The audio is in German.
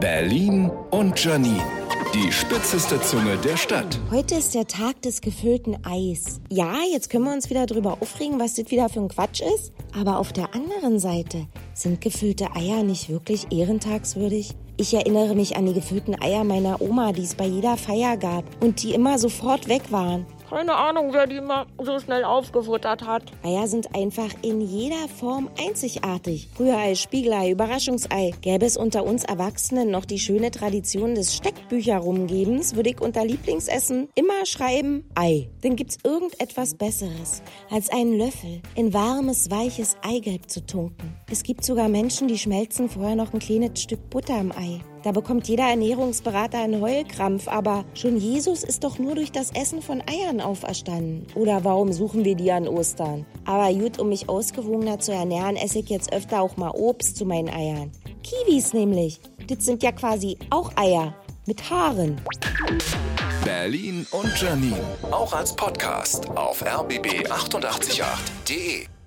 Berlin und Janine. Die spitzeste Zunge der Stadt. Heute ist der Tag des gefüllten Eis. Ja, jetzt können wir uns wieder darüber aufregen, was das wieder für ein Quatsch ist. Aber auf der anderen Seite sind gefüllte Eier nicht wirklich ehrentagswürdig. Ich erinnere mich an die gefüllten Eier meiner Oma, die es bei jeder Feier gab und die immer sofort weg waren. Keine Ahnung, wer die mal so schnell aufgefuttert hat. Eier sind einfach in jeder Form einzigartig. Rührei, Spiegelei, Überraschungsei. Gäbe es unter uns Erwachsenen noch die schöne Tradition des Steckbücher-Rumgebens, würde ich unter Lieblingsessen immer schreiben Ei. Denn gibt's irgendetwas Besseres, als einen Löffel in warmes, weiches Eigelb zu tunken. Es gibt sogar Menschen, die schmelzen vorher noch ein kleines Stück Butter im Ei. Da bekommt jeder Ernährungsberater einen Heulkrampf, aber schon Jesus ist doch nur durch das Essen von Eiern auferstanden. Oder warum suchen wir die an Ostern? Aber gut, um mich ausgewogener zu ernähren, esse ich jetzt öfter auch mal Obst zu meinen Eiern. Kiwis nämlich. Das sind ja quasi auch Eier mit Haaren. Berlin und Janine. Auch als Podcast auf rbb888.de.